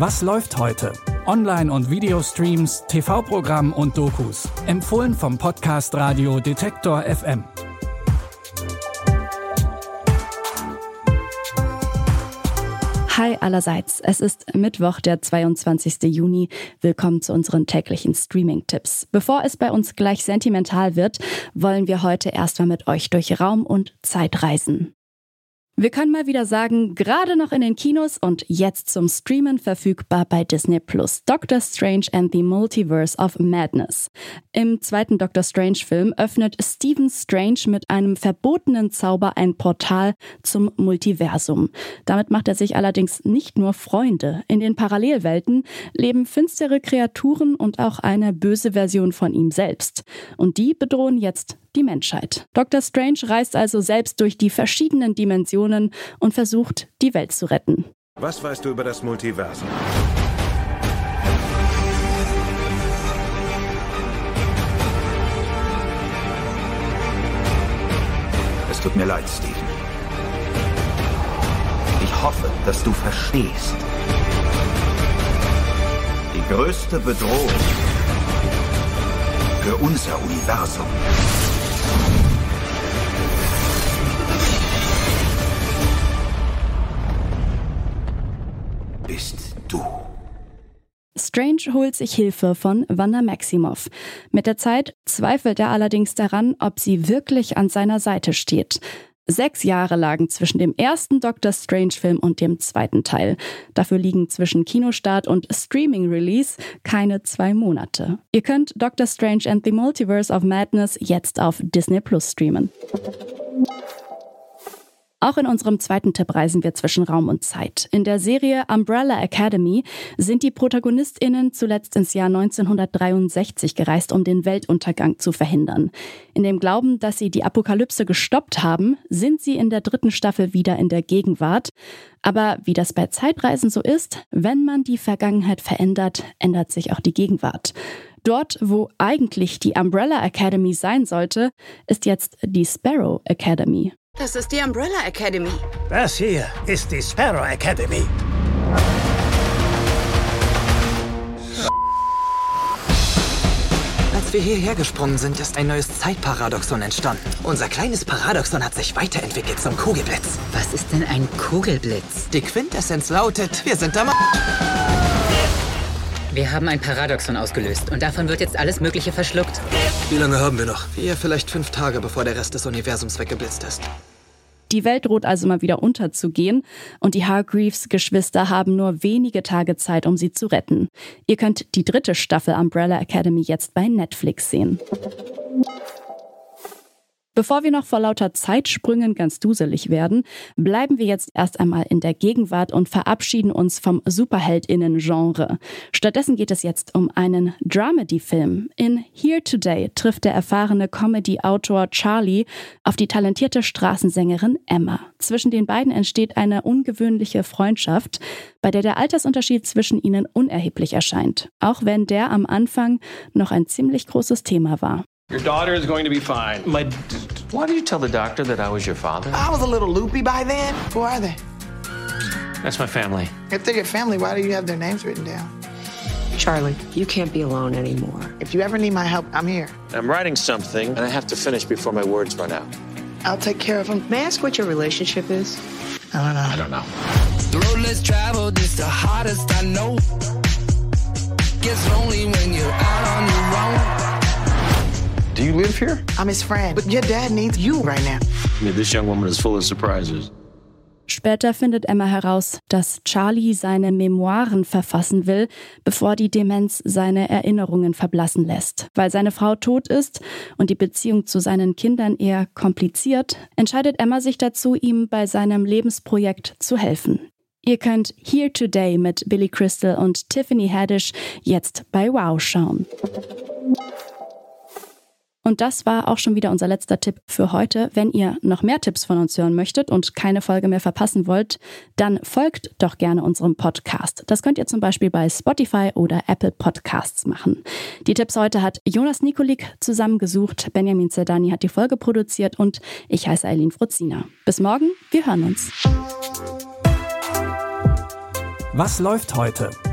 Was läuft heute? Online- und Videostreams, TV-Programm und Dokus. Empfohlen vom Podcast Radio Detektor FM. Hi allerseits. Es ist Mittwoch, der 22. Juni. Willkommen zu unseren täglichen Streaming-Tipps. Bevor es bei uns gleich sentimental wird, wollen wir heute erstmal mit euch durch Raum und Zeit reisen. Wir können mal wieder sagen, gerade noch in den Kinos und jetzt zum Streamen verfügbar bei Disney Plus. Doctor Strange and the Multiverse of Madness. Im zweiten Doctor Strange Film öffnet Stephen Strange mit einem verbotenen Zauber ein Portal zum Multiversum. Damit macht er sich allerdings nicht nur Freunde. In den Parallelwelten leben finstere Kreaturen und auch eine böse Version von ihm selbst. Und die bedrohen jetzt die Menschheit. Dr. Strange reist also selbst durch die verschiedenen Dimensionen und versucht, die Welt zu retten. Was weißt du über das Multiversum? Es tut mir leid, Steven. Ich hoffe, dass du verstehst. Die größte Bedrohung für unser Universum Strange holt sich Hilfe von Wanda Maximoff. Mit der Zeit zweifelt er allerdings daran, ob sie wirklich an seiner Seite steht. Sechs Jahre lagen zwischen dem ersten Doctor Strange-Film und dem zweiten Teil. Dafür liegen zwischen Kinostart und Streaming-Release keine zwei Monate. Ihr könnt Doctor Strange and the Multiverse of Madness jetzt auf Disney Plus streamen. Auch in unserem zweiten Tipp reisen wir zwischen Raum und Zeit. In der Serie Umbrella Academy sind die ProtagonistInnen zuletzt ins Jahr 1963 gereist, um den Weltuntergang zu verhindern. In dem Glauben, dass sie die Apokalypse gestoppt haben, sind sie in der dritten Staffel wieder in der Gegenwart. Aber wie das bei Zeitreisen so ist, wenn man die Vergangenheit verändert, ändert sich auch die Gegenwart. Dort, wo eigentlich die Umbrella Academy sein sollte, ist jetzt die Sparrow Academy. Das ist die Umbrella Academy. Das hier ist die Sparrow Academy. Als wir hierher gesprungen sind, ist ein neues Zeitparadoxon entstanden. Unser kleines Paradoxon hat sich weiterentwickelt zum Kugelblitz. Was ist denn ein Kugelblitz? Die Quintessenz lautet, wir sind am... Wir haben ein Paradoxon ausgelöst und davon wird jetzt alles Mögliche verschluckt. Wie lange haben wir noch? Vier, vielleicht fünf Tage, bevor der Rest des Universums weggeblitzt ist. Die Welt droht also mal wieder unterzugehen und die Hargreaves Geschwister haben nur wenige Tage Zeit, um sie zu retten. Ihr könnt die dritte Staffel Umbrella Academy jetzt bei Netflix sehen. Bevor wir noch vor lauter Zeitsprüngen ganz duselig werden, bleiben wir jetzt erst einmal in der Gegenwart und verabschieden uns vom Superheldinnen-Genre. Stattdessen geht es jetzt um einen Dramedy-Film. In Here Today trifft der erfahrene Comedy-Autor Charlie auf die talentierte Straßensängerin Emma. Zwischen den beiden entsteht eine ungewöhnliche Freundschaft, bei der der Altersunterschied zwischen ihnen unerheblich erscheint, auch wenn der am Anfang noch ein ziemlich großes Thema war. Your daughter is going to be fine. My, why did you tell the doctor that I was your father? I was a little loopy by then. Who are they? That's my family. If they're your family, why do you have their names written down? Charlie, you can't be alone anymore. If you ever need my help, I'm here. I'm writing something, and I have to finish before my words run out. I'll take care of them. May I ask what your relationship is? I don't know. I don't know. The road less traveled is the hardest I know. Gets lonely when you're out on your own. Do you live here? I'm his friend, but your dad needs you right now. I mean, this young woman is full of surprises. Später findet Emma heraus, dass Charlie seine Memoiren verfassen will, bevor die Demenz seine Erinnerungen verblassen lässt. Weil seine Frau tot ist und die Beziehung zu seinen Kindern eher kompliziert, entscheidet Emma sich dazu, ihm bei seinem Lebensprojekt zu helfen. Ihr könnt Here Today mit Billy Crystal und Tiffany Haddish jetzt bei Wow schauen. Und das war auch schon wieder unser letzter Tipp für heute. Wenn ihr noch mehr Tipps von uns hören möchtet und keine Folge mehr verpassen wollt, dann folgt doch gerne unserem Podcast. Das könnt ihr zum Beispiel bei Spotify oder Apple Podcasts machen. Die Tipps heute hat Jonas Nikolik zusammengesucht, Benjamin Zerdani hat die Folge produziert und ich heiße Eileen Fruzina. Bis morgen, wir hören uns. Was läuft heute?